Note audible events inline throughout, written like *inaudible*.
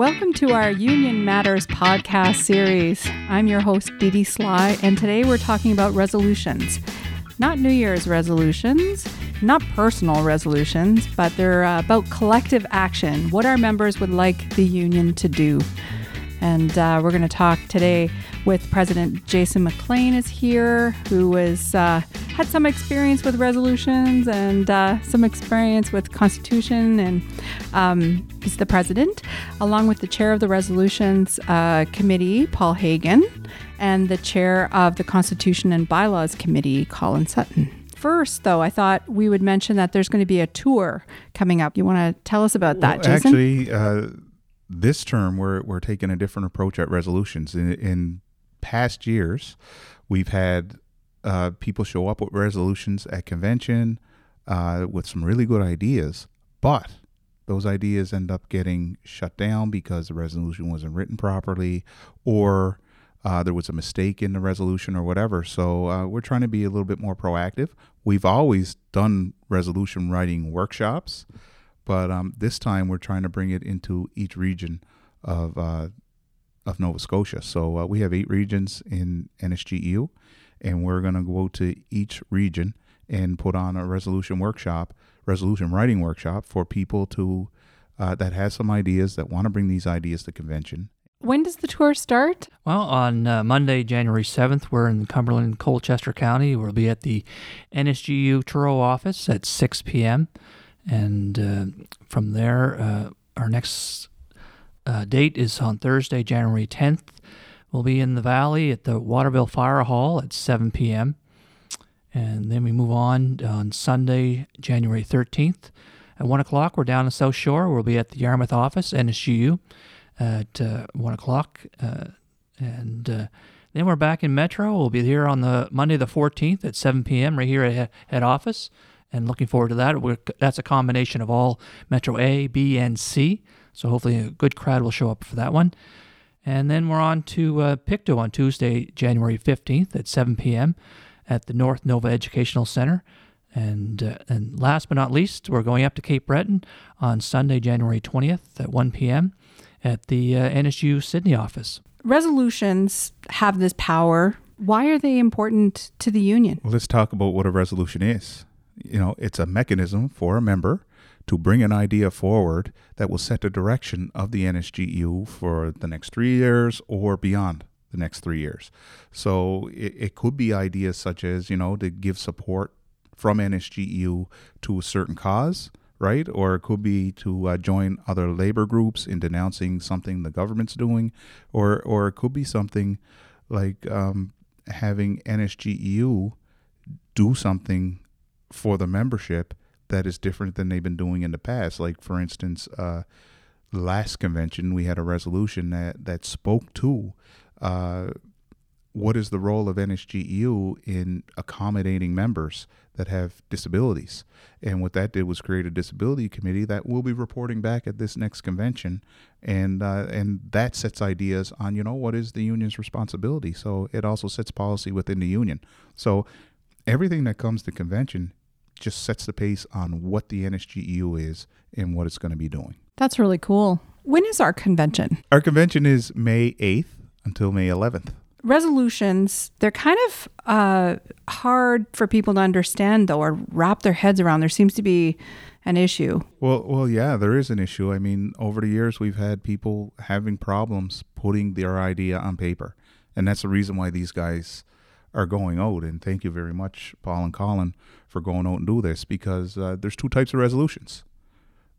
Welcome to our Union Matters podcast series. I'm your host, Deedee Slye, and today we're talking about resolutions. Not New Year's resolutions, not personal resolutions, but they're uh, about collective action, what our members would like the union to do. And uh, we're going to talk today with President Jason MacLean is here, who has uh, had some experience with resolutions and uh, some experience with Constitution, and um, he's the president, along with the chair of the Resolutions uh, Committee, Paul Hagan, and the chair of the Constitution and Bylaws Committee, Colin Sutton. First, though, I thought we would mention that there's going to be a tour coming up. You want to tell us about that, well, Jason? Actually, uh, this term we're we're taking a different approach at resolutions. In, in past years, we've had uh, people show up with resolutions at convention uh, with some really good ideas, but those ideas end up getting shut down because the resolution wasn't written properly, or uh, there was a mistake in the resolution or whatever. So uh, we're trying to be a little bit more proactive. We've always done resolution writing workshops. But um, this time we're trying to bring it into each region of uh, of Nova Scotia. So uh, we have eight regions in NSGEU, and we're going to go to each region and put on a resolution workshop, resolution writing workshop for people to uh, that has some ideas that want to bring these ideas to convention. When does the tour start? Well, on uh, Monday, January 7th, we're in Cumberland, Colchester County. We'll be at the NSGU Truro office at 6 p.m. And uh, from there, uh, our next uh, date is on Thursday, January 10th. We'll be in the Valley at the Waterville Fire Hall at 7 p.m. And then we move on on Sunday, January 13th. At 1 o'clock, we're down in South Shore. We'll be at the Yarmouth office, NSGU, at uh, 1 o'clock. Uh, and uh, then we're back in Metro. We'll be here on the Monday, the 14th at 7 p.m. right here at head office and looking forward to that. We're, that's a combination of all Metro A, B, and C. So hopefully a good crowd will show up for that one. And then we're on to uh, Pictou on Tuesday, January 15th at 7 p.m. at the North Nova Educational Center. And, uh, and last but not least, we're going up to Cape Breton on Sunday, January 20th at 1 p.m. at the uh, NSU Sydney office. Resolutions have this power. Why are they important to the union? Well, let's talk about what a resolution is you know, it's a mechanism for a member to bring an idea forward that will set the direction of the NSGEU for the next three years or beyond the next three years. So it, it could be ideas such as, you know, to give support from NSGEU to a certain cause, right? Or it could be to uh, join other labor groups in denouncing something the government's doing, or or it could be something like um, having NSGEU do something for the membership that is different than they've been doing in the past. Like for instance, uh, last convention we had a resolution that that spoke to uh, what is the role of NSGEU in accommodating members that have disabilities. And what that did was create a disability committee that will be reporting back at this next convention, and uh, and that sets ideas on you know what is the union's responsibility. So it also sets policy within the union. So everything that comes to convention just sets the pace on what the NSGEU is and what it's going to be doing. That's really cool. When is our convention? Our convention is May 8th until May 11th. Resolutions, they're kind of uh, hard for people to understand, though, or wrap their heads around. There seems to be an issue. Well, well, yeah, there is an issue. I mean, over the years, we've had people having problems putting their idea on paper, and that's the reason why these guys are going out. And thank you very much, Paul and Colin, for going out and do this because uh, there's two types of resolutions.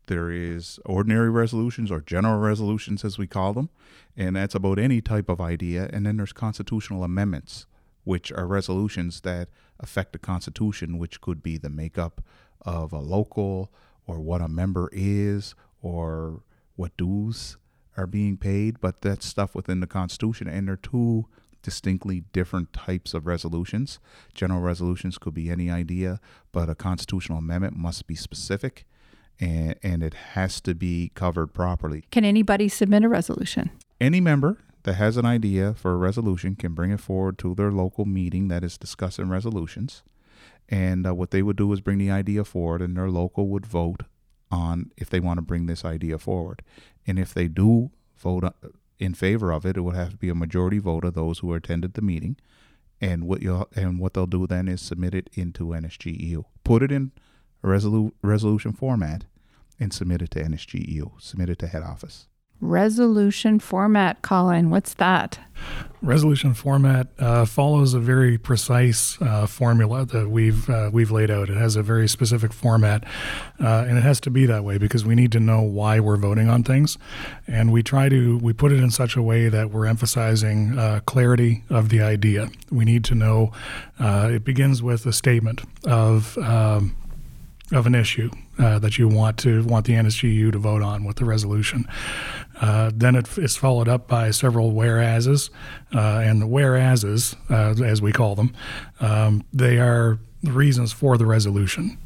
There is ordinary resolutions or general resolutions, as we call them, and that's about any type of idea. And then there's constitutional amendments, which are resolutions that affect the Constitution, which could be the makeup of a local or what a member is or what dues are being paid. But that's stuff within the Constitution, and they're two distinctly different types of resolutions. General resolutions could be any idea, but a constitutional amendment must be specific and, and it has to be covered properly. Can anybody submit a resolution? Any member that has an idea for a resolution can bring it forward to their local meeting that is discussing resolutions. And uh, what they would do is bring the idea forward, and their local would vote on if they want to bring this idea forward. And if they do vote uh, in favor of it, it would have to be a majority vote of those who attended the meeting. And what you and what they'll do then is submit it into NSGEU, put it in resolu- resolution format, and submit it to NSGEU, submit it to head office. Resolution format, Colin. What's that? Resolution format uh, follows a very precise uh, formula that we've uh, we've laid out. It has a very specific format, uh, and it has to be that way because we need to know why we're voting on things, and we try to we put it in such a way that we're emphasizing uh, clarity of the idea. We need to know. Uh, it begins with a statement of. Um, of an issue uh, that you want to want the NSGU to vote on with the resolution. Uh, then it is followed up by several whereases, uh, and the whereases, uh, as we call them, um, they are the reasons for the resolution.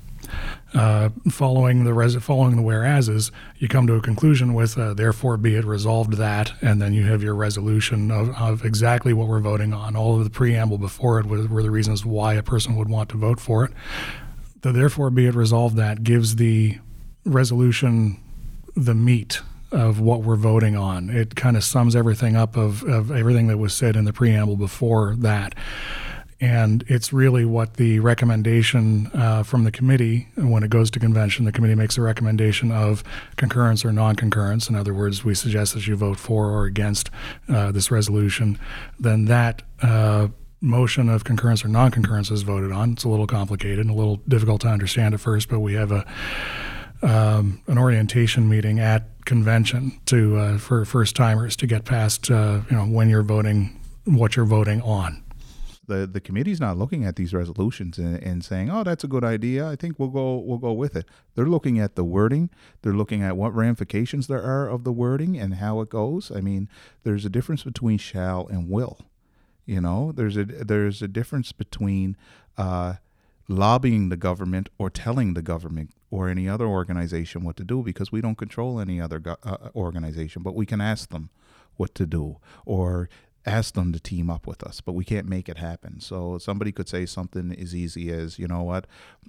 Uh, following the res- following the whereases, you come to a conclusion with uh, therefore be it resolved that, and then you have your resolution of, of exactly what we're voting on. All of the preamble before it were the reasons why a person would want to vote for it the therefore be it resolved that gives the resolution the meat of what we're voting on. It kind of sums everything up of, of everything that was said in the preamble before that. And it's really what the recommendation uh, from the committee, when it goes to convention, the committee makes a recommendation of concurrence or non concurrence. In other words, we suggest that you vote for or against uh, this resolution. Then that uh, motion of concurrence or non-concurrence is voted on. It's a little complicated and a little difficult to understand at first, but we have a um, an orientation meeting at convention to uh, for first timers to get past uh, you know when you're voting what you're voting on. The the committee's not looking at these resolutions and, and saying, "Oh, that's a good idea. I think we'll go we'll go with it." They're looking at the wording. They're looking at what ramifications there are of the wording and how it goes. I mean, there's a difference between shall and will you know, there's a there's a difference between uh, lobbying the government or telling the government or any other organization what to do because we don't control any other go- uh, organization, but we can ask them what to do or ask them to team up with us, but we can't make it happen. So somebody could say something as easy as, you know what,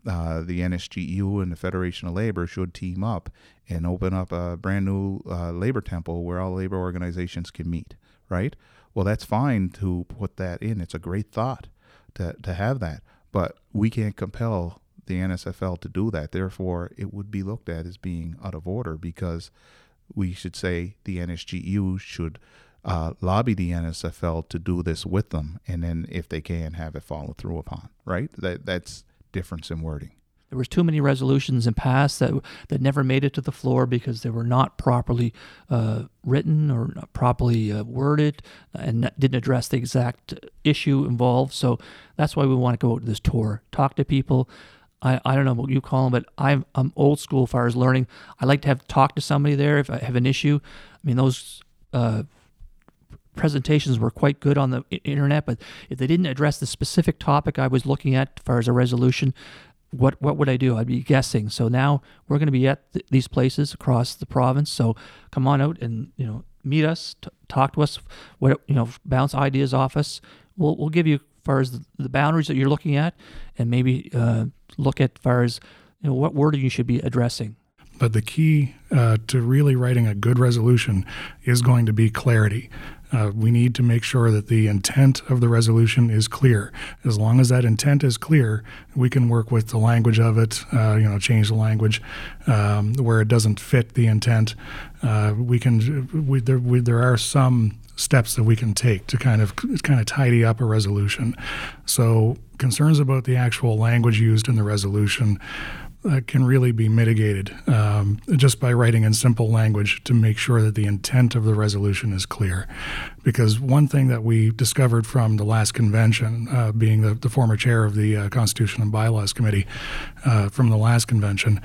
uh, the NSGEU and the Federation of Labor should team up and open up a brand new uh, labor temple where all labor organizations can meet, right? Well, that's fine to put that in. It's a great thought to, to have that. But we can't compel the NSFL to do that. Therefore, it would be looked at as being out of order because we should say the NSGU should uh, lobby the NSFL to do this with them, and then if they can, have it followed through upon. Right? That that's difference in wording. There was too many resolutions in past that that never made it to the floor because they were not properly uh, written or properly uh, worded and didn't address the exact issue involved. So that's why we want to go out to this tour, talk to people. I, I don't know what you call them, but I'm, I'm old school as far as learning. I like to have talk to somebody there if I have an issue. I mean, those uh, presentations were quite good on the internet, but if they didn't address the specific topic I was looking at as far as a resolution, what what would I do? I'd be guessing. So now we're going to be at th- these places across the province. So come on out and you know meet us, t- talk to us, what you know, bounce ideas off us. We'll we'll give you as far as the, the boundaries that you're looking at, and maybe uh, look at far as you know what wording you should be addressing. But the key uh, to really writing a good resolution is going to be clarity. Uh, we need to make sure that the intent of the resolution is clear. As long as that intent is clear, we can work with the language of it. Uh, you know, change the language um, where it doesn't fit the intent. Uh, we can. We, there, we, there are some steps that we can take to kind of kind of tidy up a resolution. So concerns about the actual language used in the resolution uh, can really be mitigated um, just by writing in simple language to make sure that the intent of the resolution is clear. Because one thing that we discovered from the last convention, uh, being the, the, former chair of the uh, Constitution and Bylaws Committee uh, from the last convention,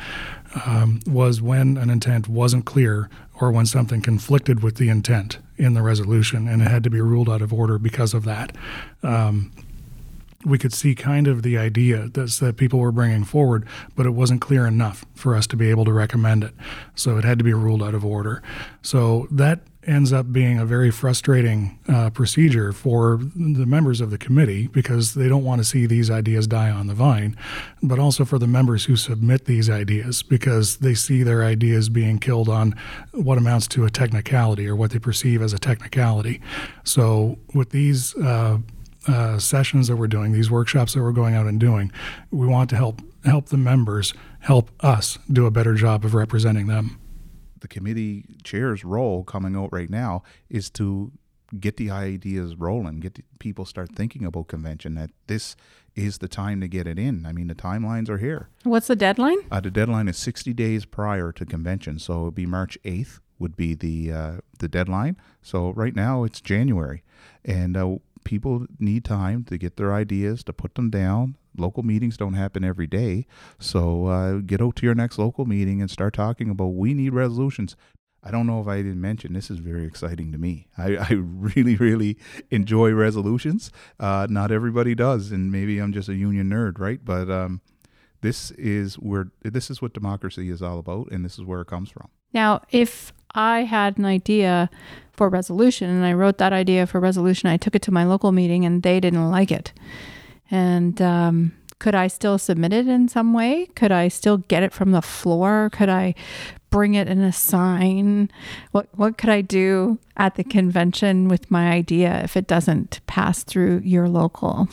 um, was when an intent wasn't clear or when something conflicted with the intent in the resolution and it had to be ruled out of order because of that. Um, we could see kind of the idea that's, that people were bringing forward, but it wasn't clear enough for us to be able to recommend it. So it had to be ruled out of order. So that ends up being a very frustrating uh, procedure for the members of the committee because they don't want to see these ideas die on the vine, but also for the members who submit these ideas because they see their ideas being killed on what amounts to a technicality or what they perceive as a technicality. So with these uh, uh, sessions that we're doing, these workshops that we're going out and doing, we want to help help the members help us do a better job of representing them the committee chair's role coming out right now is to get the ideas rolling, get people start thinking about convention. That this is the time to get it in. I mean, the timelines are here. What's the deadline? Uh, the deadline is 60 days prior to convention, so it would be March 8th would be the uh, the deadline. So right now it's January, and uh, people need time to get their ideas, to put them down. Local meetings don't happen every day. So uh, get out to your next local meeting and start talking about we need resolutions. I don't know if I didn't mention this is very exciting to me. I, *laughs* I really, really enjoy resolutions. Uh, not everybody does, and maybe I'm just a union nerd, right? But um, this is where this is what democracy is all about, and this is where it comes from. Now, if I had an idea for resolution and I wrote that idea for resolution, I took it to my local meeting and they didn't like it. And um, could I still submit it in some way? Could I still get it from the floor? Could I bring it in a sign? What what could I do at the convention with my idea if it doesn't pass through your local?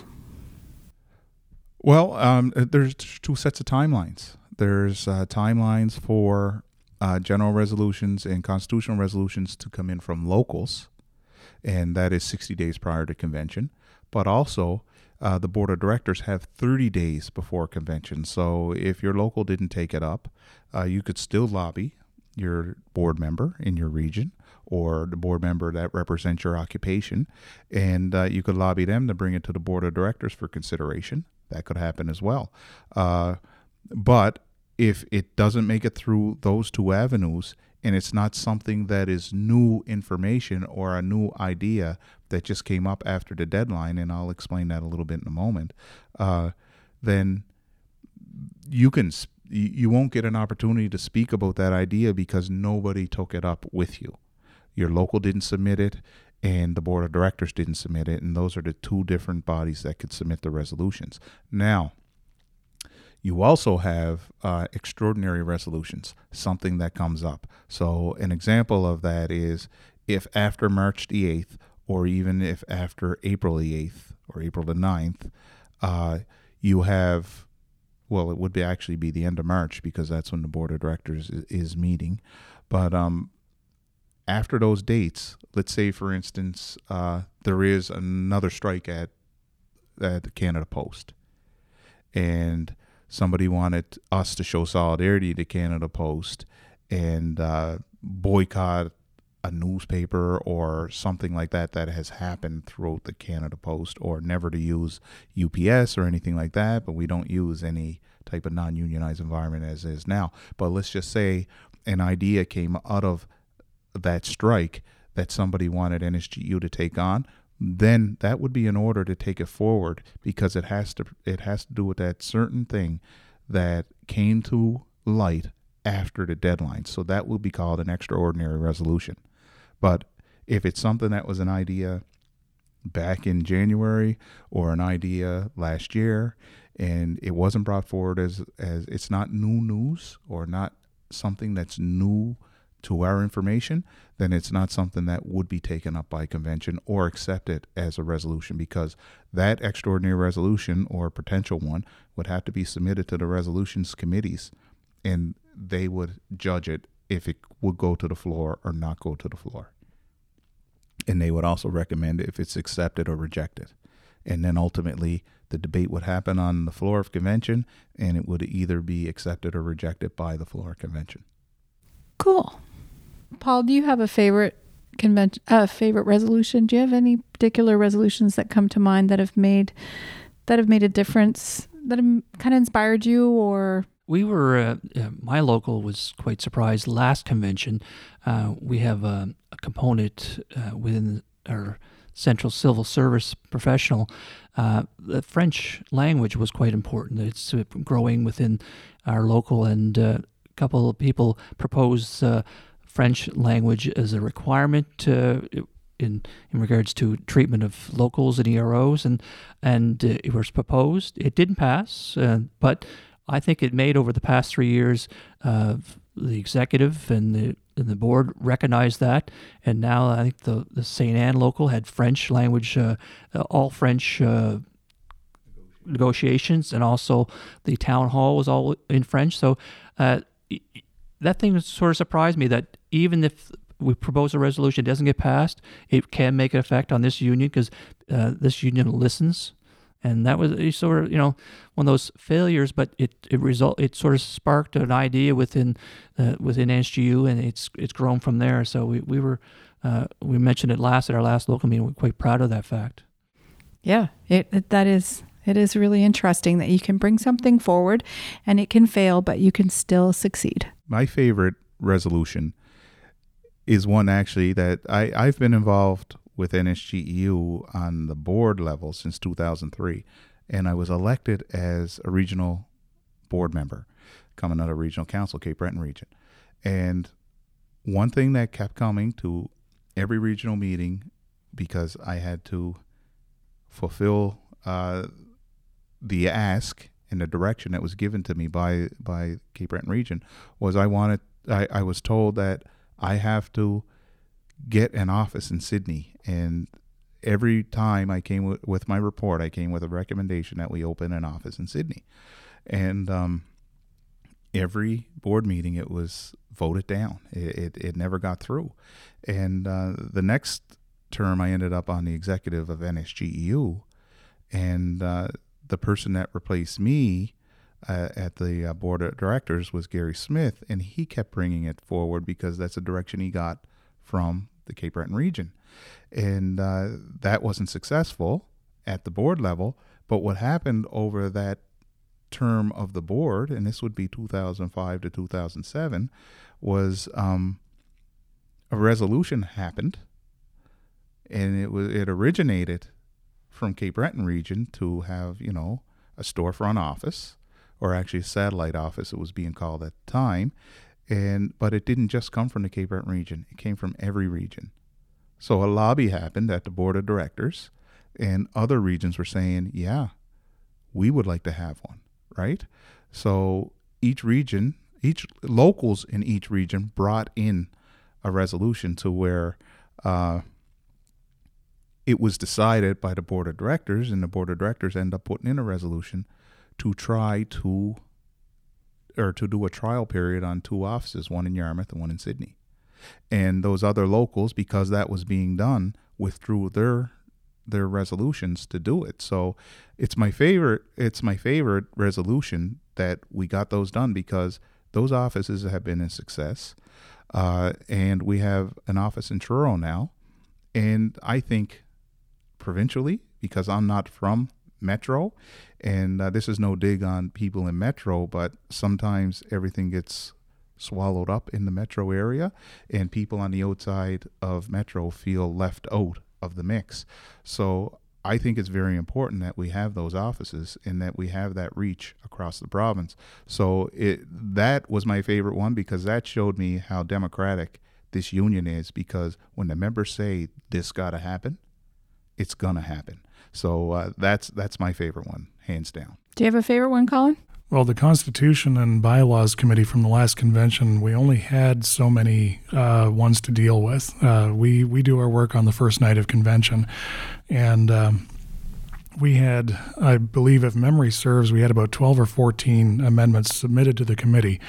Well, um, there's two sets of timelines. There's uh, timelines for uh, general resolutions and constitutional resolutions to come in from locals, and that is 60 days prior to convention. But also, uh, the board of directors have 30 days before convention. So if your local didn't take it up, uh, you could still lobby your board member in your region or the board member that represents your occupation, and uh, you could lobby them to bring it to the board of directors for consideration. That could happen as well. Uh, but if it doesn't make it through those two avenues and it's not something that is new information or a new idea that just came up after the deadline, and I'll explain that a little bit in a moment, uh, then you can you won't get an opportunity to speak about that idea because nobody took it up with you. Your local didn't submit it, and the board of directors didn't submit it, and those are the two different bodies that could submit the resolutions. Now, you also have uh, extraordinary resolutions, something that comes up. So, an example of that is if after March the 8th, or even if after April the 8th or April the 9th, uh, you have, well, it would be actually be the end of March because that's when the board of directors is, meeting. But um, after those dates, let's say, for instance, uh, there is another strike at, at the Canada Post. And somebody wanted us to show solidarity to Canada Post and uh, boycott a newspaper or something like that that has happened throughout the Canada Post, or never to use UPS or anything like that. But we don't use any type of non unionized environment as is now. But let's just say an idea came out of that strike that somebody wanted NSGU to take on then that would be in order to take it forward because it has to it has to do with that certain thing that came to light after the deadline. So that will be called an extraordinary resolution. But if it's something that was an idea back in January or an idea last year and it wasn't brought forward as as it's not new news or not something that's new to our information, then it's not something that would be taken up by convention or accepted as a resolution because that extraordinary resolution or potential one would have to be submitted to the resolutions committees and they would judge it if it would go to the floor or not go to the floor. And they would also recommend if it's accepted or rejected. And then ultimately, the debate would happen on the floor of convention and it would either be accepted or rejected by the floor of convention. Cool. Paul, do you have a favorite convention, uh, favorite resolution? Do you have any particular resolutions that come to mind that have made that have made a difference, that kind of inspired you, or? We were, uh, uh, my local was quite surprised. Last convention, uh, we have a, a component uh, within our Central Civil Service professional. Uh, the French language was quite important. It's growing within our local, and a couple of people proposed French language as a requirement in in regards to treatment of locals and EROs, and and uh, it was proposed. It didn't pass, uh, but I think it made over the past three years. Uh, the executive and the and the board recognized that, and now I think the the Saint Anne local had French language, uh, all French uh, negotiations, and also the town hall was all in French. So uh, that thing sort of surprised me that even if we propose a resolution, it doesn't get passed, it can make an effect on this union because uh, this union listens. And that was sort of, you know, one of those failures, but it it result it sort of sparked an idea within uh, within NSGU, and it's it's grown from there. So we we were uh, we mentioned it last at our last local meeting. We're quite proud of that fact. Yeah, it, it that is it is really interesting that you can bring something forward and it can fail, but you can still succeed. My favorite resolution is one actually that I, I've been involved with NSGEU on the board level since 2003. And I was elected as a regional board member coming out of regional council, Cape Breton region. And one thing that kept coming to every regional meeting because I had to fulfill uh, the ask and the direction that was given to me by by Cape Breton region was I wanted I, I was told that I have to get an office in Sydney And every time I came with, with my report, I came with a recommendation that we open an office in Sydney And um, every board meeting, it was voted down. It, it, it never got through. And uh, the next term, I ended up on the executive of NSGEU. And uh, the person that replaced me uh, at the uh, board of directors was Gary Smith, and he kept bringing it forward because that's the direction he got from the Cape Breton region. And uh, that wasn't successful at the board level. But what happened over that term of the board, and this would be 2005 to 2007, was um, a resolution happened, and it was it originated from Cape Breton region to have you know a storefront office, or actually a satellite office, it was being called at the time, and but it didn't just come from the Cape Breton region; it came from every region. So a lobby happened at the board of directors, and other regions were saying, "Yeah, we would like to have one." Right? So each region, each locals in each region brought in a resolution to where uh, it was decided by the board of directors, and the board of directors end up putting in a resolution to try to or to do a trial period on two offices, one in Yarmouth and one in Sydney. And those other locals, because that was being done, withdrew their their resolutions to do it. So it's my favorite it's my favorite resolution that we got those done because those offices have been a success. Uh, and we have an office in Truro now. And I think provincially, because I'm not from Metro, and uh, this is no dig on people in Metro, but sometimes everything gets swallowed up in the Metro area, and people on the outside of Metro feel left out of the mix. So I think it's very important that we have those offices and that we have that reach across the province. So it that was my favorite one because that showed me how democratic this union is because when the members say this got to happen, it's gonna happen. So uh, that's that's my favorite one, hands down. Do you have a favorite one, Colin? Well, the Constitution and Bylaws Committee from the last convention, we only had so many uh, ones to deal with. Uh, we we do our work on the first night of convention, and um, we had, I believe, if memory serves, we had about 12 or 14 amendments submitted to the committee,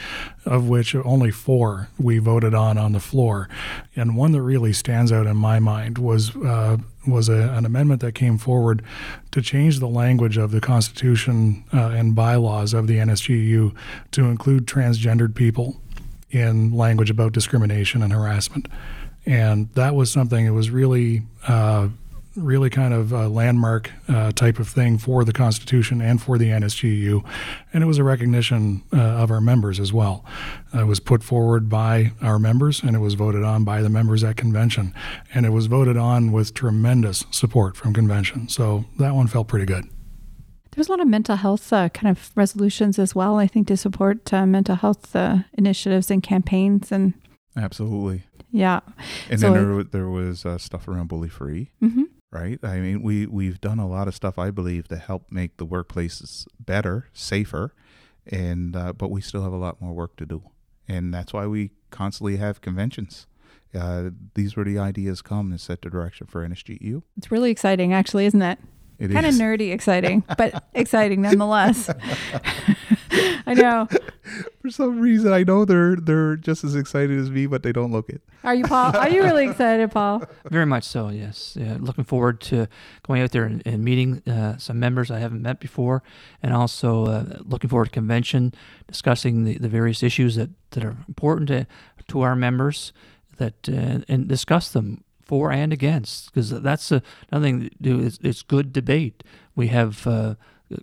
of which only four we voted on on the floor. And one that really stands out in my mind was uh, was a, an amendment that came forward to change the language of the Constitution uh, and bylaws of the NSGU to include transgendered people in language about discrimination and harassment. And that was something that was really uh, really kind of a landmark uh, type of thing for the Constitution and for the NSGU. And it was a recognition uh, of our members as well. Uh, it was put forward by our members and it was voted on by the members at convention. And it was voted on with tremendous support from convention. So that one felt pretty good. There's a lot of mental health uh, kind of resolutions as well, I think, to support uh, mental health uh, initiatives and campaigns. And Absolutely. Yeah. And So- then there, there was uh, stuff around bully free, hmm right? I mean, we, we've done a lot of stuff, I believe, to help make the workplaces better, safer, and uh, but we still have a lot more work to do. And that's why we constantly have conventions. Uh, these were the ideas come and set the direction for NSGU. It's really exciting, actually, isn't it? It Kind of nerdy exciting, but exciting nonetheless. *laughs* *laughs* I know. For some reason, I know they're they're just as excited as me, but they don't look it. Are you, Paul? Are you really *laughs* excited, Paul? Very much so, yes. Yeah, looking forward to going out there and, and meeting uh, some members I haven't met before, and also uh, looking forward to convention, discussing the, the various issues that, that are important to, to our members, that uh, and discuss them for and against, because that's uh, another thing to do. Is, it's good debate. We have uh,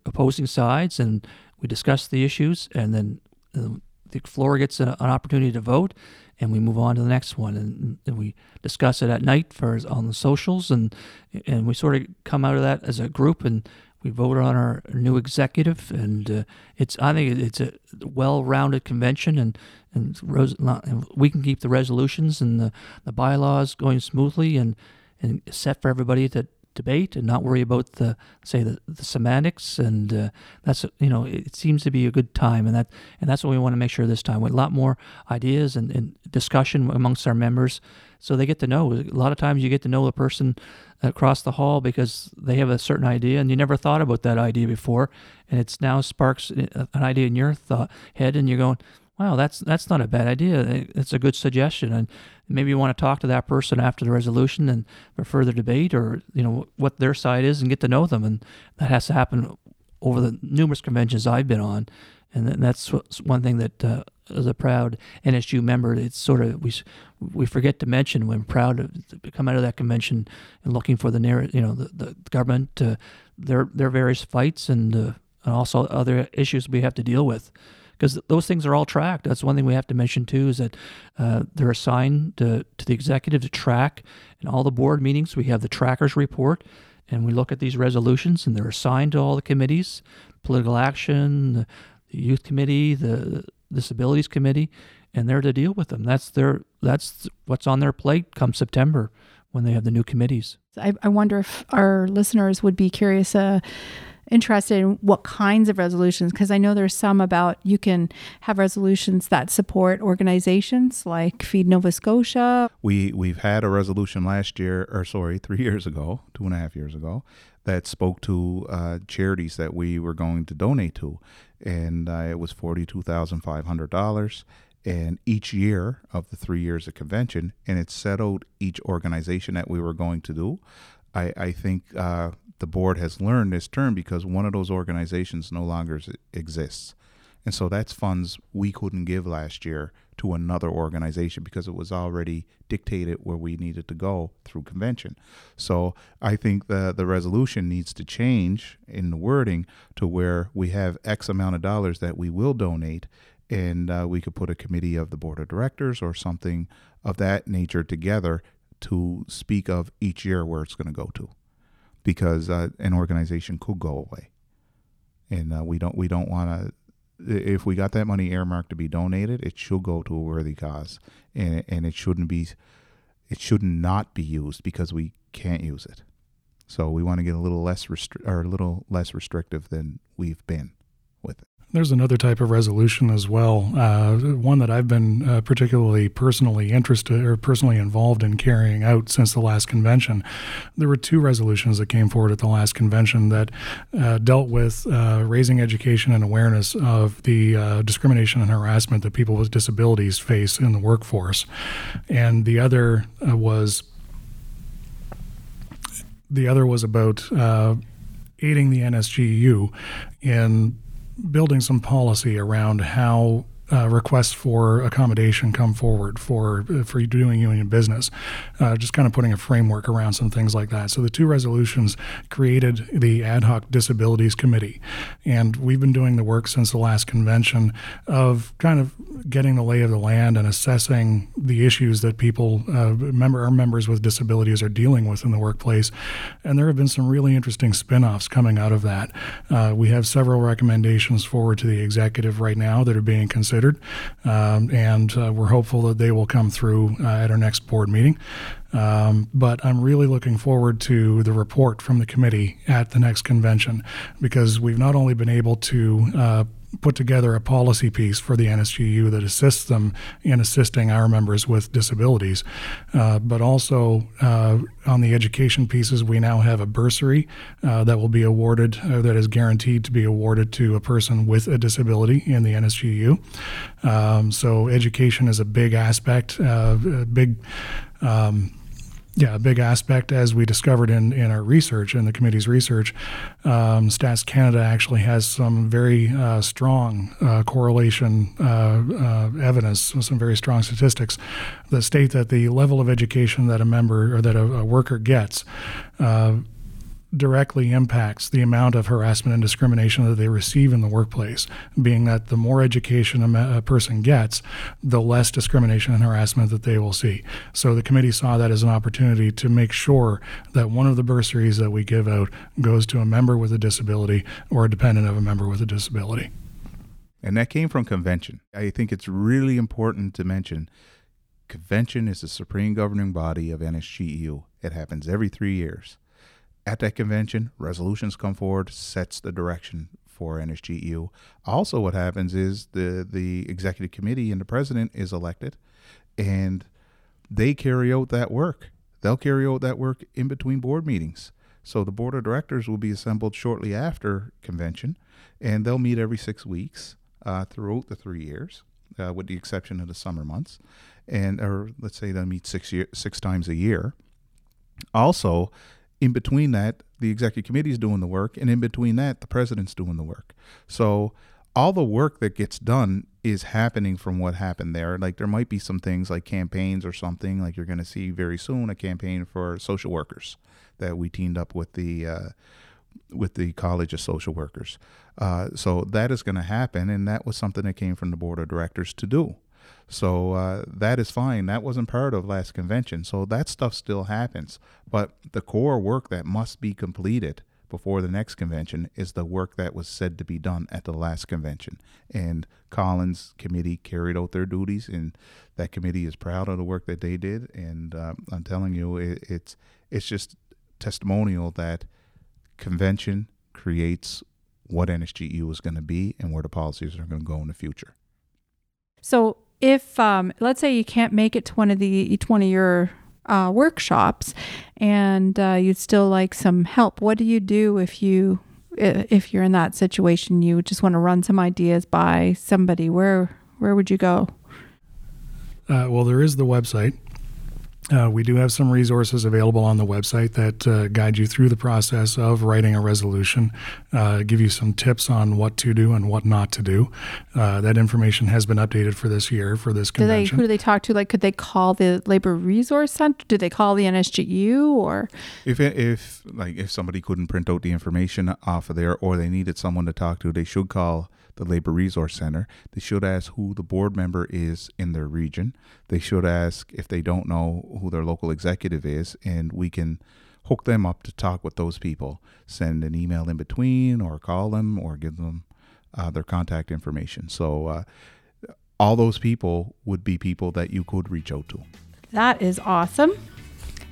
opposing sides, and we discuss the issues, and then uh, the floor gets an, an opportunity to vote, and we move on to the next one, and, and we discuss it at night for on the socials, and and we sort of come out of that as a group, and we vote on our new executive, and uh, it's I think it's a well-rounded convention, and and, res- and we can keep the resolutions and the, the bylaws going smoothly, and and set for everybody to debate and not worry about the say the, the semantics and uh, that's you know it seems to be a good time and that and that's what we want to make sure this time. With a lot more ideas and, and discussion amongst our members so they get to know. A lot of times you get to know the person across the hall because they have a certain idea and you never thought about that idea before and it's now sparks an idea in your thought head and you're going wow that's that's not a bad idea. It's a good suggestion. And maybe you want to talk to that person after the resolution and for further debate or you know what their side is and get to know them. And that has to happen over the numerous conventions I've been on. And that's one thing that uh, as a proud NSU member it's sort of we we forget to mention when proud to come out of that convention and looking for the narrative you know the, the government uh, their their various fights and uh, and also other issues we have to deal with because those things are all tracked. That's one thing we have to mention too is that uh, they're assigned to, to the executive to track in all the board meetings. We have the trackers report, and we look at these resolutions, and they're assigned to all the committees: political action, the, the youth committee, the disabilities committee, and they're to deal with them. That's their that's what's on their plate come September when they have the new committees. I, I wonder if our listeners would be curious, uh, interested in what kinds of resolutions, because I know there's some about you can have resolutions that support organizations like Feed Nova Scotia. We we've had a resolution last year, or sorry, three years ago, two and a half years ago, that spoke to uh, charities that we were going to donate to, and uh, it was forty two thousand five hundred dollars. And each year of the three years of convention, and it settled each organization that we were going to do. I, I think uh, the board has learned this term because one of those organizations no longer exists. And so that's funds we couldn't give last year to another organization because it was already dictated where we needed to go through convention. So I think the the resolution needs to change in the wording to where we have X amount of dollars that we will donate, and uh, we could put a committee of the board of directors or something of that nature together to speak of each year where it's going to go to, because uh, an organization could go away, and uh, we don't we don't want to if we got that money earmarked to be donated, it should go to a worthy cause, and and it shouldn't be, it should not be used because we can't use it. So we want to get a little less restri- or a little less restrictive than we've been with it. There's another type of resolution as well, uh, one that I've been uh, particularly personally interested or personally involved in carrying out since the last convention. There were two resolutions that came forward at the last convention that uh, dealt with uh, raising education and awareness of the uh, discrimination and harassment that people with disabilities face in the workforce. And the other uh, was the other was about aiding the NSGU in building some policy around how uh, requests for accommodation come forward for for doing union business. Uh, just kind of putting a framework around some things like that. So the two resolutions created the ad hoc disabilities committee, and we've been doing the work since the last convention of kind of getting the lay of the land and assessing the issues that people uh, member our members with disabilities are dealing with in the workplace. And there have been some really interesting spin-offs coming out of that. Uh, we have several recommendations forward to the executive right now that are being considered considered, um, and uh, we're hopeful that they will come through uh, at our next board meeting. Um, but I'm really looking forward to the report from the committee at the next convention because we've not only been able to uh, put together a policy piece for the NSGU that assists them in assisting our members with disabilities. Uh, but also uh, on the education pieces, we now have a bursary uh, that will be awarded, uh, that is guaranteed to be awarded to a person with a disability in the NSGU. Um, so education is a big aspect, a big. Um, yeah, a big aspect, as we discovered in, in our research, in the committee's research, um, Stats Canada actually has some very uh, strong uh, correlation uh, uh evidence, some very strong statistics that state that the level of education that a member or that a, a worker gets uh, directly impacts the amount of harassment and discrimination that they receive in the workplace, being that the more education a, person gets, the less discrimination and harassment that they will see. So the committee saw that as an opportunity to make sure that one of the bursaries that we give out goes to a member with a disability or a dependent of a member with a disability. And that came from convention. I think it's really important to mention convention is the supreme governing body of NSGEU. It happens every three years at that convention, resolutions come forward, sets the direction for NSGEU. Also, what happens is the the executive committee and the president is elected, and they carry out that work. They'll carry out that work in between board meetings. So the board of directors will be assembled shortly after convention, and they'll meet every six weeks uh, throughout the three years, uh, with the exception of the summer months, and or let's say they'll meet six year, six times a year. Also, in between that, the executive committee is doing the work, and in between that, the president's doing the work. So all the work that gets done is happening from what happened there. Like there might be some things like campaigns or something like you're going to see very soon a campaign for social workers that we teamed up with the uh, with the College of Social Workers. Uh, so that is going to happen, and that was something that came from the board of directors to do. So uh, that is fine. That wasn't part of last convention. So that stuff still happens. But the core work that must be completed before the next convention is the work that was said to be done at the last convention. And Colin's committee carried out their duties, and that committee is proud of the work that they did. And uh, I'm telling you, it, it's it's just testimonial that convention creates what NSGEU is going to be and where the policies are going to go in the future. So if um, let's say you can't make it to one of the each one of your uh, workshops and uh, you'd still like some help what do you do if you if you're in that situation? You just want to run some ideas by somebody. Where where would you go? Uh, well there is the website uh, we do have some resources available on the website that uh, guide you through the process of writing a resolution, uh, give you some tips on what to do and what not to do. Uh, that information has been updated for this year for this convention. Do they, who do they talk to? Like, could they call the Labor Resource Center? Do they call the NSGU or? If if like if somebody couldn't print out the information off of there, or they needed someone to talk to, they should call the Labor Resource Center. They should ask who the board member is in their region. They should ask if they don't know who their local executive is, and we can hook them up to talk with those people. Send an email in between, or call them, or give them uh, their contact information. So, uh, all those people would be people that you could reach out to. That is awesome.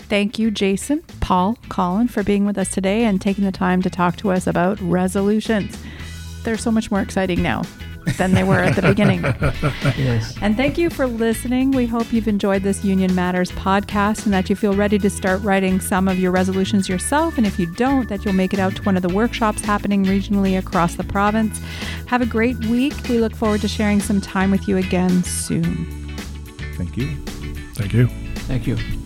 Thank you, Jason, Paul, Colin, for being with us today and taking the time to talk to us about resolutions they're so much more exciting now than they were at the beginning. *laughs* yes. And thank you for listening. We hope you've enjoyed this Union Matters podcast and that you feel ready to start writing some of your resolutions yourself. And if you don't, that you'll make it out to one of the workshops happening regionally across the province. Have a great week. We look forward to sharing some time with you again soon. Thank you. Thank you. Thank you.